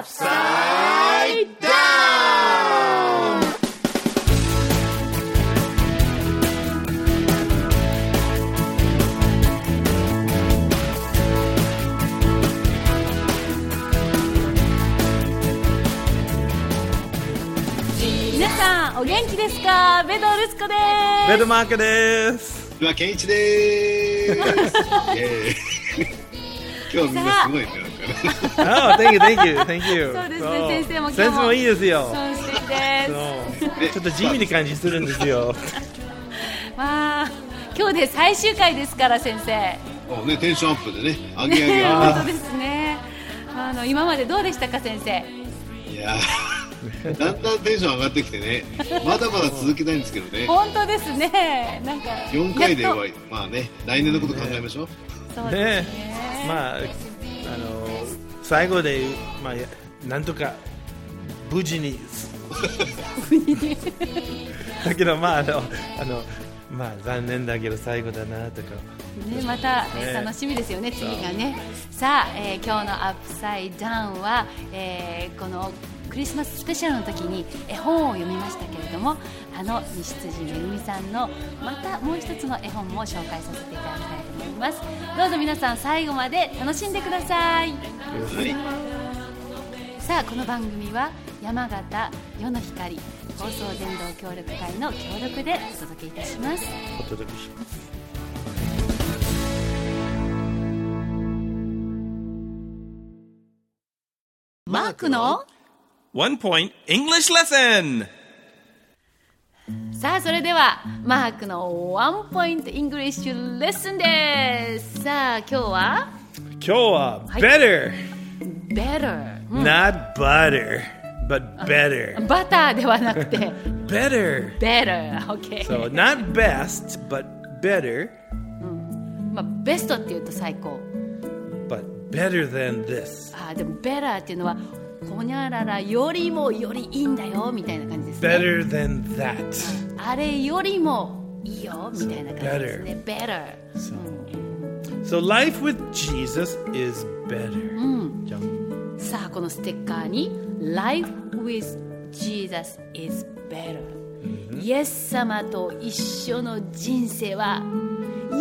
Upside Down! 皆さんお元気ですか？ベドルツコでベドマークです。では健一でーす。イエーイ 今日みんなすごいね。Oh, thank you, thank you, thank you. そうですね先生も今日も。先生もいいですよ。そう素敵です。ちょっと地味な感じするんですよ。まあ今日で最終回ですから先生。もうねテンションアップでね、上げ上げ本当ですね。あの今までどうでしたか先生？いやーだんだんテンション上がってきてね、まだまだ続けたいんですけどね。本当ですね。なんか4回で終わり、まあね、来年のこと考えましょう。そうですね。ね、まあ、最後で、まあ、やなんとか無事に。だけど、まあ、あの、あの、まあ、残念だけど最後だなとか。ね、また、ねね楽しみですよね、次がね。さあ、えー今日のアップサイダウンは、えーこのクリスマススペシャルの時に絵本を読みましたけれども、あの西辻めぐみさんのまたもう一つの絵本も紹介させていただきたいと思います。どうぞ皆さん最後まで楽しんでください。はい。さあこの番組は山形世の光放送電動協力隊の協力でお届けいたします。お届けします。マークの One point English lesson! さあ、それでは、マークのワンポイントイングリッシュレッスンです。さあ、今日は今日は、はい、better! better、うん、not butter, but uh, better. バターではなくて better. better, okay. So, not best, but better. Mm. まあ、ベストっていうと最高。But better than this. Ah, あでも、better っていうのはほにゃららよりもよりいいんだよみたいな感じですね。Better than that. あれよりもいいよみたいな感じですね。Better. So. life with Jesus is better. じゃんさあこのステッカーに「Life with Jesus is better」イエス様と一緒の人生は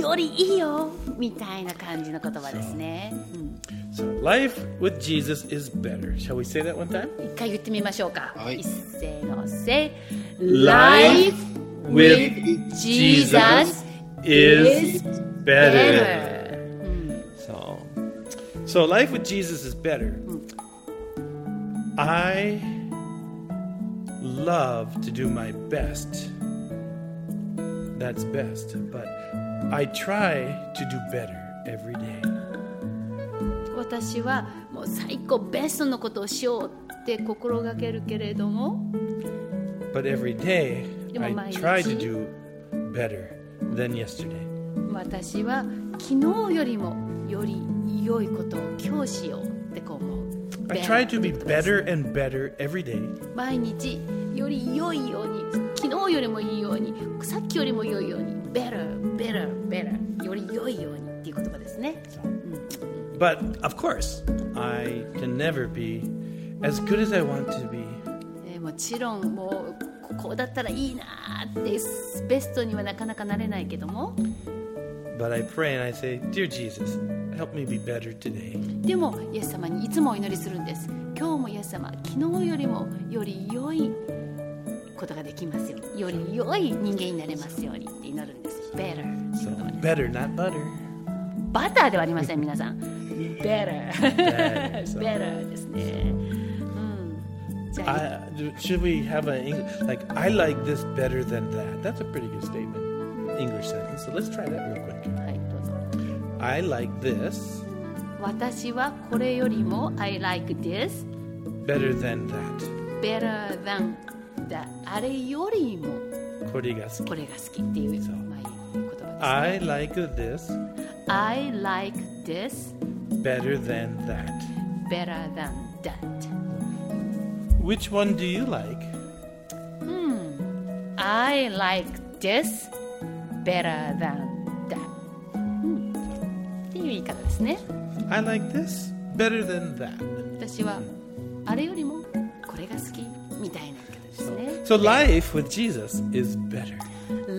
よりいいよみたいな感じの言葉ですね、うん So life with Jesus is better. Shall we say that one time? 一回言ってみましょうか、はい一斉のせ Life with Jesus is better. better So, so life with Jesus is better. I love to do my best. That's best, but I try to do better every day. 私はもう最高ベストのことをしようって心がけるけれども。But every day, I try to do better than yesterday. 私は昨日よりもより良いことを今日しようってこう思う。I try to be better and better every day. 毎日より良いように昨日よりもいいようにさっきよりも良いように better better better より良いようにっていう言葉ですね But of course, I can never be as good as I want to be. えーもちろんもうここうだったらいいなーってベストにはなかなかなれないけども But I pray and I say, Dear Jesus, help me be better today. でもイエス様にいつもお祈りするんです今日もイエス様昨日よりもより良いことができますよより良い人間になれますようにって祈るんです better So better, not butter. バターではありません皆さん better Better, so- better ですねうんじゃあ I, do- should we have an English like I like this better than that? That's a pretty good statement, English sentence. So let's try that real quick. はいどうぞ I like this 私はこれよりも I like this better than that. better than that あれよりもこれが好き。これが好きっていうそうまあいい言葉ですね I like this I like this better than that. better than that Which one do you like? I like this better than that、うん、っていう言い方ですね I like this better than that. 私は あれよりもこれが好きみたいな言い方ですね So life with Jesus is better.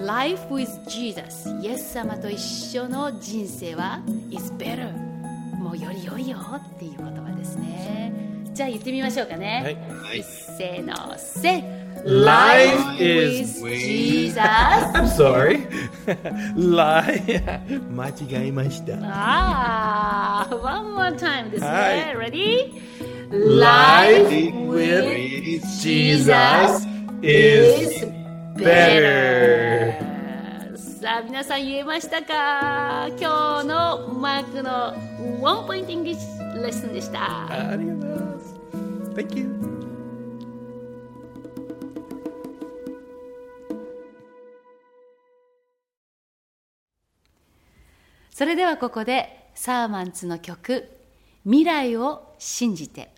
Life with Jesus イエス様と一緒の人生は is better もうより良いよっていう言葉ですねじゃあ言ってみましょうかね、はい一斉のせ Life is with Jesus I'm sorry. Lie. 間違えました。ああ one more time ですね、はい Ready? Life with Jesus is better. さあ皆さん言えましたか？今日のマークのワンポイントイングリッシュレッスンでしたありがとうございます。Thank you. それではここでサーマンツの曲「未来を信じて」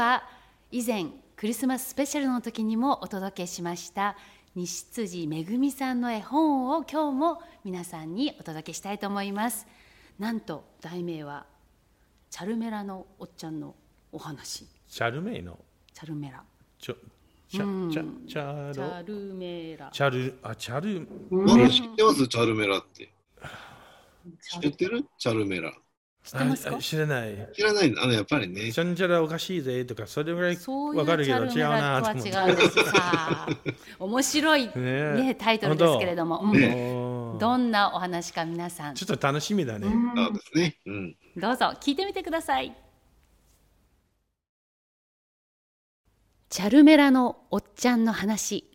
は以前クリスマススペシャルの時にもお届けしました西辻めぐみさんの絵本を今日も皆さんにお届けしたいと思います。なんと題名はチャルメラのおっちゃんのお話。チャルメイの？チャルメラ。ちょチャチャチャロチャルメラ。チャルあチャル。知ってます？チャルメラって。知ってる？チャルメラ。知ってますか？あ知らない。知らない。のあの、やっぱりね。ちゃんちゃらおかしいぜとかそれぐらいわかるけど違うなと思って違うんです。さ面白い、えね、タイトルですけれども、うん。どんなお話か皆さん。ちょっと楽しみだね、そうですね。うん。どうぞ聞いてみてください。チャルメラのおっちゃんの話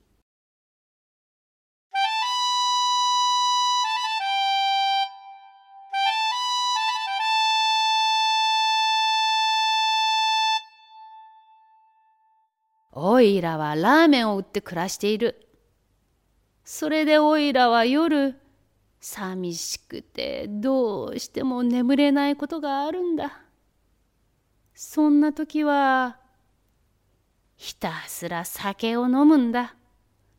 おいらはラーメンを売って暮らしている。それでおいらは夜、寂しくてどうしても眠れないことがあるんだ。そんな時は、ひたすら酒を飲むんだ。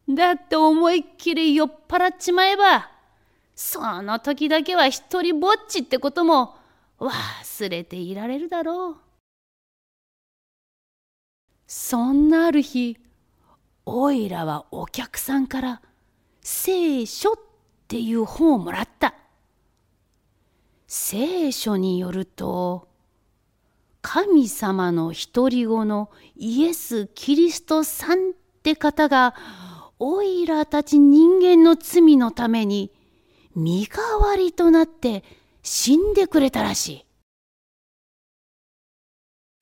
だって思いっきり酔っ払っちまえば、その時だけは一人ぼっちってことも忘れていられるだろう。そんなある日、おいらはお客さんから聖書っていう本をもらった。聖書によると、神様の独り子のイエス・キリストさんって方が、おいらたち人間の罪のために身代わりとなって死んでくれたらしい。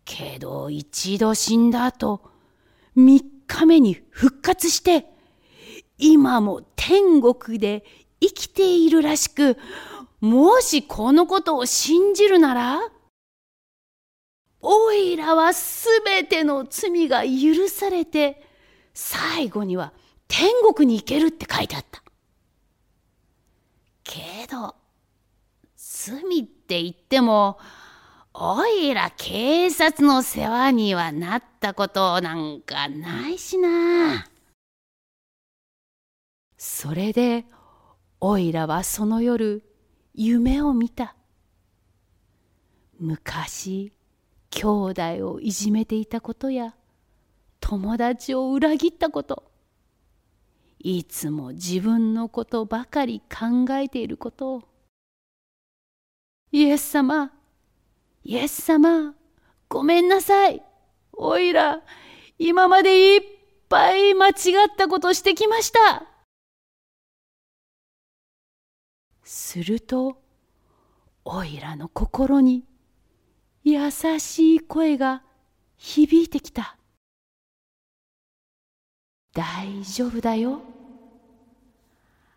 けど一度死んだ後、三日目に復活して、今も天国で生きているらしく、もしこのことを信じるなら、おいらはすべての罪が許されて、最後には天国に行けるって書いてあった。けど、罪って言っても、おいら警察の世話にはなったことなんかないしな。それで、おいらはその夜、夢を見た。昔、兄弟をいじめていたことや、友達を裏切ったこと、いつも自分のことばかり考えていることを。イエス様、イエス様、ごめんなさい。おいら、今までいっぱい間違ったことしてきました。すると、おいらの心に優しい声が響いてきた。大丈夫だよ。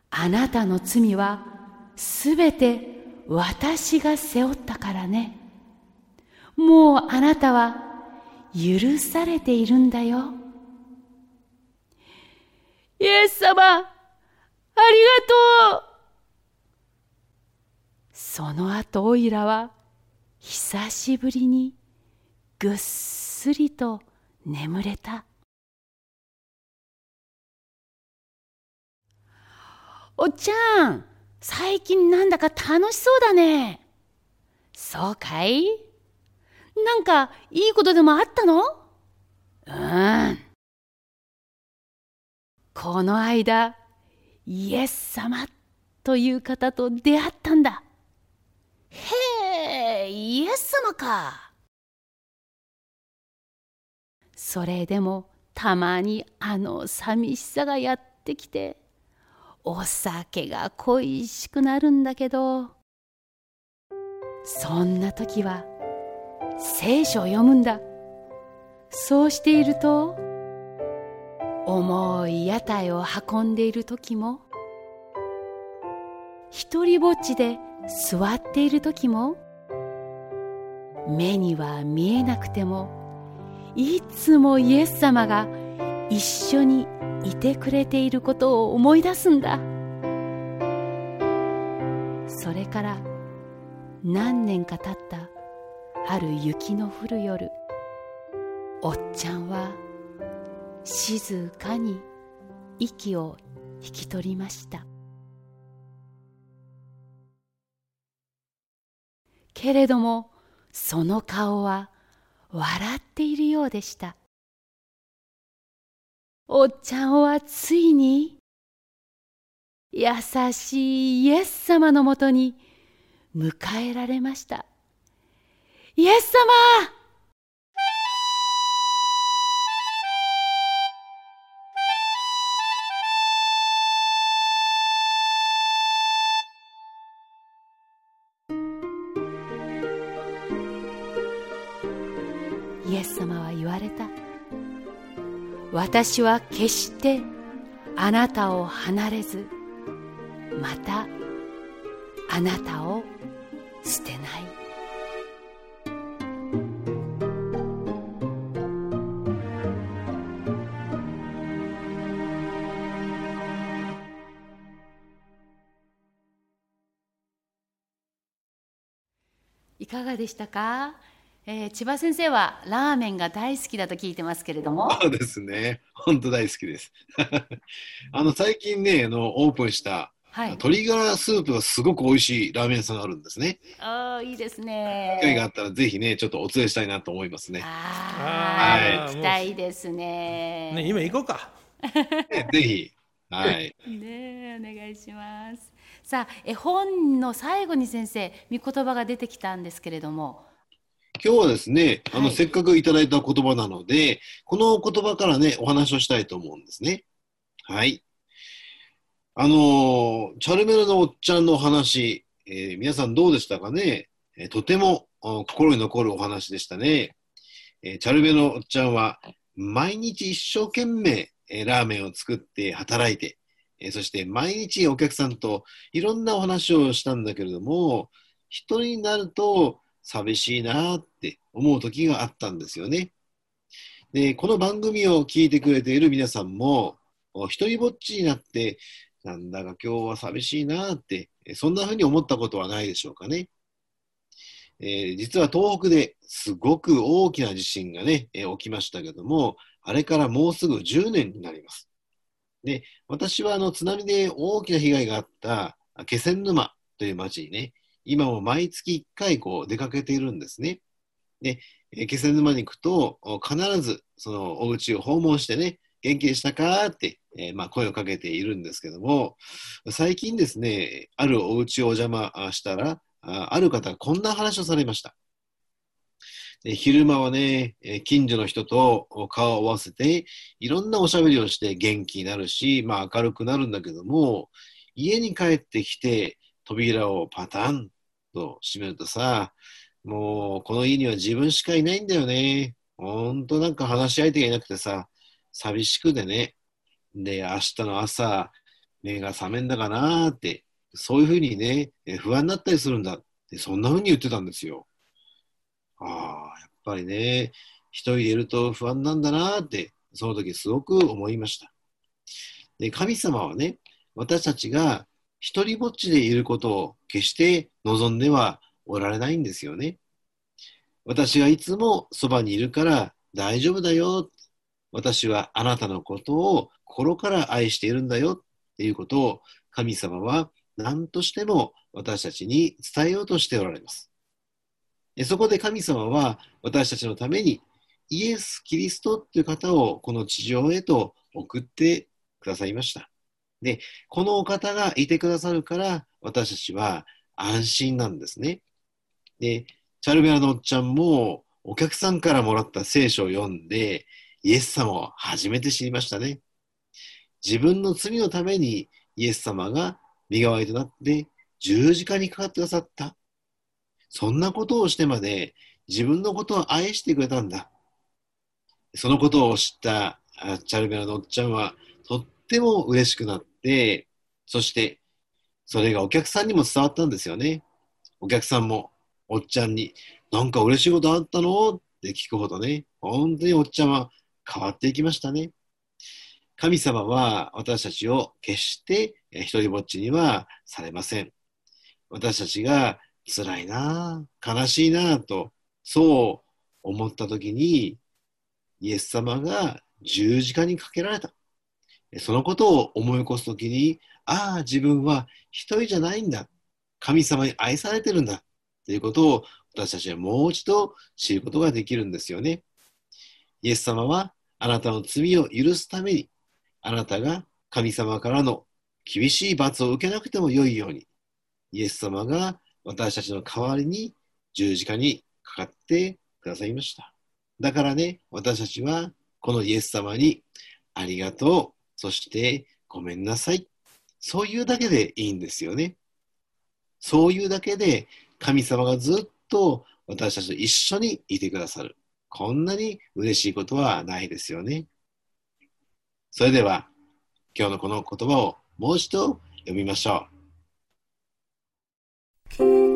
あなたの罪はすべて私が背負ったからね。もうあなたは許されているんだよ。イエス様、ありがとうその後オイラは久しぶりにぐっすりと眠れた。おっちゃん、最近なんだか楽しそうだね。そうかい？なんかいいことでもあったの？うん。この間、イエス様という方と出会ったんだ。へえ、イエス様か。それでもたまにあの寂しさがやってきて、お酒が恋しくなるんだけど、そんな時は聖書を読むんだ。そうしていると、重い屋台を運んでいる時も、一人ぼっちで座っている時も、目には見えなくても、いつもイエス様が一緒にいてくれていることを思い出すんだ。それから何年か経ったある雪の降る夜、おっちゃんは静かに息を引き取りました。けれどもその顔は笑っているようでした。おっちゃんはついに優しいイエス様のもとに迎えられました。イエス様。イエス様は言われた。私は決してあなたを離れずまたあなたを捨てない。でしたか、えー千葉先生はラーメンが大好きだと聞いてますけれどもそうですね。本当大好きです。あの、最近ね、あの、オープンした、はい鶏ガラスープがすごく美味しいラーメン屋さんがあるんですね。ああいいです機会があねったらぜひね、ちょっとお連れしたいなと思いますね。ああ、はい行きたいですねね、今行こうか。ねぜひ。はい。ねえお願いしますさあ絵本の最後に先生御言葉が出てきたんですけれども今日はですね、あの、はいせっかくいただいた言葉なので、この言葉からね、お話をしたいと思うんですね。はい。あのーチャルメラのおっちゃんのお話、えー皆さんどうでしたかね、えーとてもあ心に残るお話でしたね。えーチャルメラのおっちゃんは、毎日一生懸命、えーラーメンを作って働いて、えーそして毎日お客さんといろんなお話をしたんだけれども、一人になると寂しいなって思う時があったんですよね。で、この番組を聞いてくれている皆さんも、一人ぼっちになって、なんだか今日は寂しいなって、そんな風に思ったことはないでしょうかね。えー実は東北ですごく大きな地震がね、えー起きましたけども、あれからもうすぐ10年になります。で、私はあの津波で大きな被害があった気仙沼という町にね、今も毎月1回こう出かけているんですね。で、気仙沼に行くと、必ずそのお家を訪問してね、元気でしたかって、えーまあ、声をかけているんですけども、最近ですね、あるお家をお邪魔したら、ある方がこんな話をされました。で昼間はね、近所の人と顔を合わせて、いろんなおしゃべりをして元気になるし、まあ明るくなるんだけども、家に帰ってきて扉をパタンと閉めるとさ、もうこの家には自分しかいないんだよね。ほんとなんか話し相手がいなくてさ、寂しくてね。で、明日の朝、目が覚めんだかなーって、そういうふうにね、不安になったりするんだって、そんなふうに言ってたんですよ。ああ、やっぱりね、一人でいると不安なんだなって、その時すごく思いました。で、神様はね、私たちが一人ぼっちでいることを決して望んではおられないんですよね。私がいつもそばにいるから大丈夫だよ。私はあなたのことを心から愛しているんだよっていうことを神様は何としても私たちに伝えようとしておられます。そこで神様は私たちのためにイエス・キリストっていう方をこの地上へと送ってくださいました。で、このお方がいてくださるから私たちは安心なんですね。で、チャルメラのおっちゃんもお客さんからもらった聖書を読んでイエス様を初めて知りましたね。自分の罪のためにイエス様が身代わりとなって十字架にかかってくださった。そんなことをしてまで自分のことを愛してくれたんだ。そのことを知ったチャルメラのおっちゃんはとっても嬉しくなって、そしてそれがお客さんにも伝わったんですよね。お客さんもおっちゃんになんか嬉しいことあったの？って聞くほどね、本当におっちゃんは変わっていきましたね。神様は私たちを決してえー一人ぼっちにはされません。私たちが辛いなあ、悲しいなと、そう思ったときに、イエス様が十字架にかけられた。そのことを思い起こすときに、ああ、自分は一人じゃないんだ。神様に愛されてるんだ。ということを私たちはもう一度知ることができるんですよね。イエス様はあなたの罪を許すために、あなたが神様からの厳しい罰を受けなくてもよいように、イエス様が私たちの代わりに十字架にかかってくださいました。だからね、私たちはこのイエス様にありがとう、そしてごめんなさい。そういうだけでいいんですよね。そういうだけで神様がずっと私たちと一緒にいてくださる。こんなに嬉しいことはないですよね。それでは今日のこの言葉をもう一度読みましょう。聞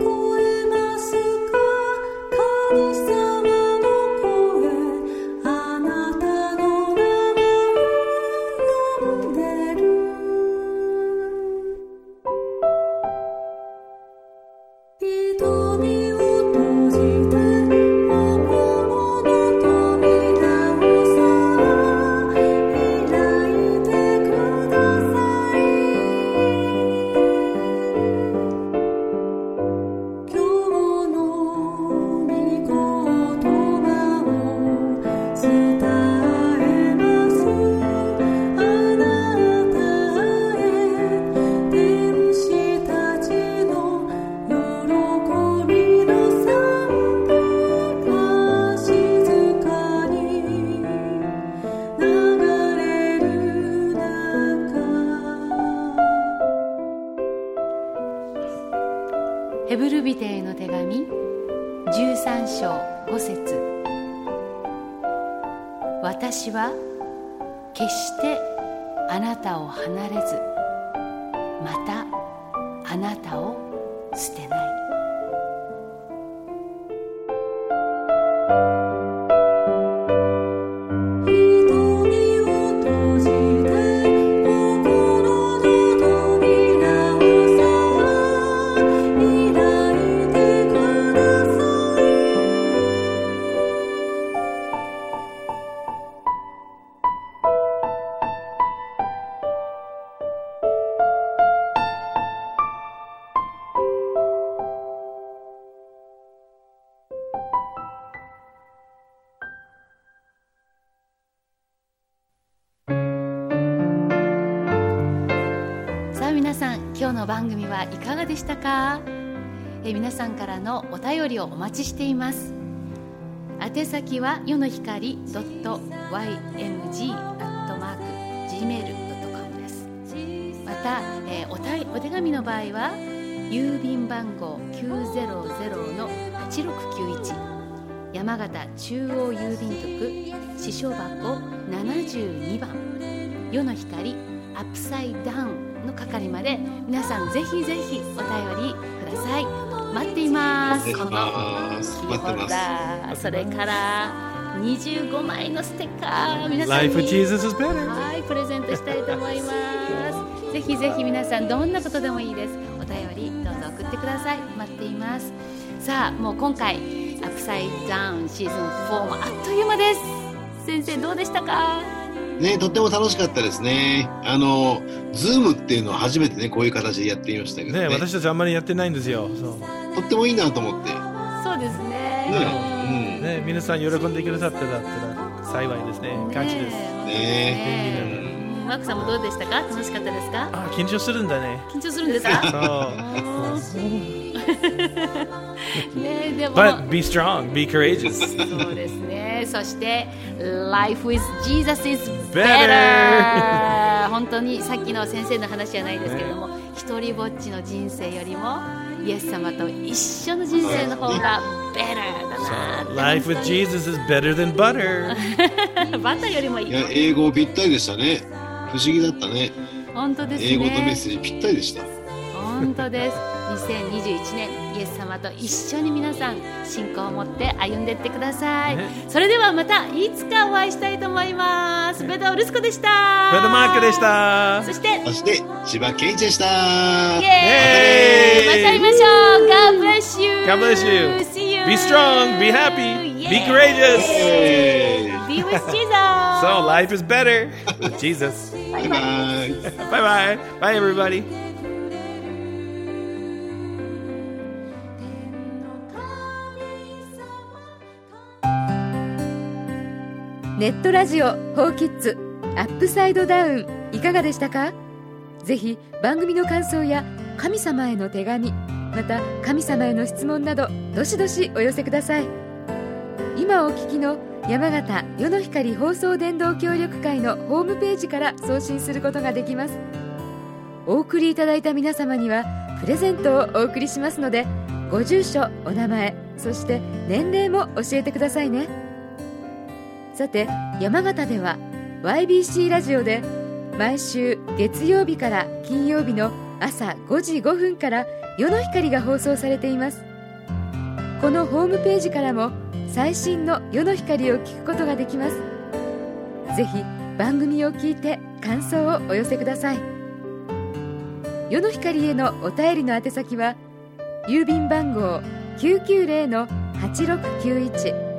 番組はいかがでしたか？え皆さんからのお便りをお待ちしています。宛先は世の光 .ymg.gmail.com です。また、えおたお手紙の場合は郵便番号900-8691山形中央郵便局支所箱72番。世の光アップサイドダウンの係まで皆さんぜひぜひお便りください。待っています。待ってます。このキーホルダーそれから25枚のステッカー皆さんに Jesus is better. はいプレゼントしたいと思います。ぜひぜひ皆さんどんなことでもいいです。お便りどうぞ送ってください。待っています。さあもう今回アップサイドダウンシーズン4もあっという間です。先生どうでしたか？ね、とっても楽しかったですね。あの、ズームっていうのは初めてね、こういう形でやってみましたけどね。ね、私たちあんまりやってないんですよ。そう。とってもいいなと思って。そうですねねうんね、皆さん喜んでくださったら幸いですね。感謝です。ねねうんマークさんもどうでしたか？楽しかったですか？あ、緊張するんだね。緊張するんですか？そう。ねでも But be strong, be courageous. そうですね。そして、Life with Jesus is better! 本当にさっきの先生の話じゃないですけれども、一人ぼっちの人生よりも、イエス様と一緒の人生の方が better だなって。Life with Jesus is better than butter. バターよりもいいやい。、英語ぴったりでしたね。不思議だったね。本当ですね。英語とメッセージぴったりでした。本当です。2021年、イエス様と一緒に皆さん、信仰を持って歩んでいってください。ねそれではまたいつかお会いしたいと思います。ベドウルスコでした。ベドマークでした。そして、そして、千葉健一でした。イエーイまた会いましょう God bless you God bless you. See you Be strong, be happy, be courageous. えー Be with Jesus! So life is better with Jesus. バイバイ。bye bye. Bye, everybody. ネットラジオ「ホーキッズアップサイドダウン」いかがでしたか？ぜひ番組の感想や神様への手紙また神様への質問などどしどしお寄せください。今お聞きの山形世の光放送伝道協力会のホームページから送信することができます。お送りいただいた皆様にはプレゼントをお送りしますのでご住所お名前そして年齢も教えてくださいね。さて山形では YBC ラジオで毎週月曜日から金曜日の朝5時5分から夜の光が放送されています。このホームページからも最新の夜の光を聞くことができます。ぜひ番組を聞いて感想をお寄せください。夜の光へのお便りの宛先は郵便番号990-8691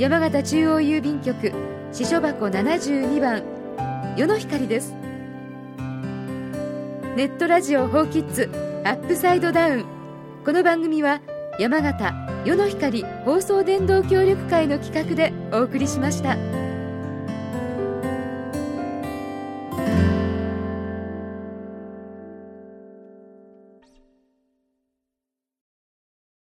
山形中央郵便局支所箱72番世の光ですネットラジオ「ホーキッズアップサイドダウン」この番組は山形世の光放送電動協力会の企画でお送りしました。